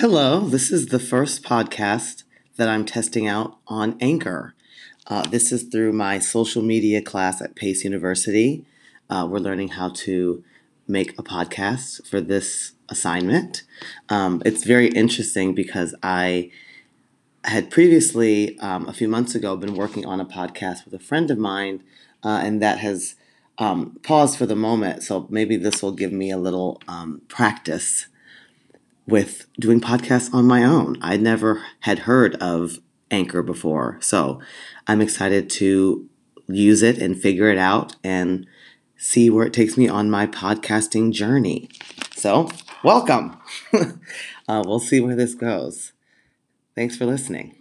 Hello, this is the first podcast that I'm testing out on Anchor. Uh, this is through my social media class at Pace University. Uh, we're learning how to make a podcast for this assignment. Um, it's very interesting because I had previously, um, a few months ago, been working on a podcast with a friend of mine, uh, and that has um, paused for the moment. So maybe this will give me a little um, practice with doing podcasts on my own. I never had heard of Anchor before. So I'm excited to use it and figure it out and see where it takes me on my podcasting journey. So, welcome. uh, we'll see where this goes. Thanks for listening.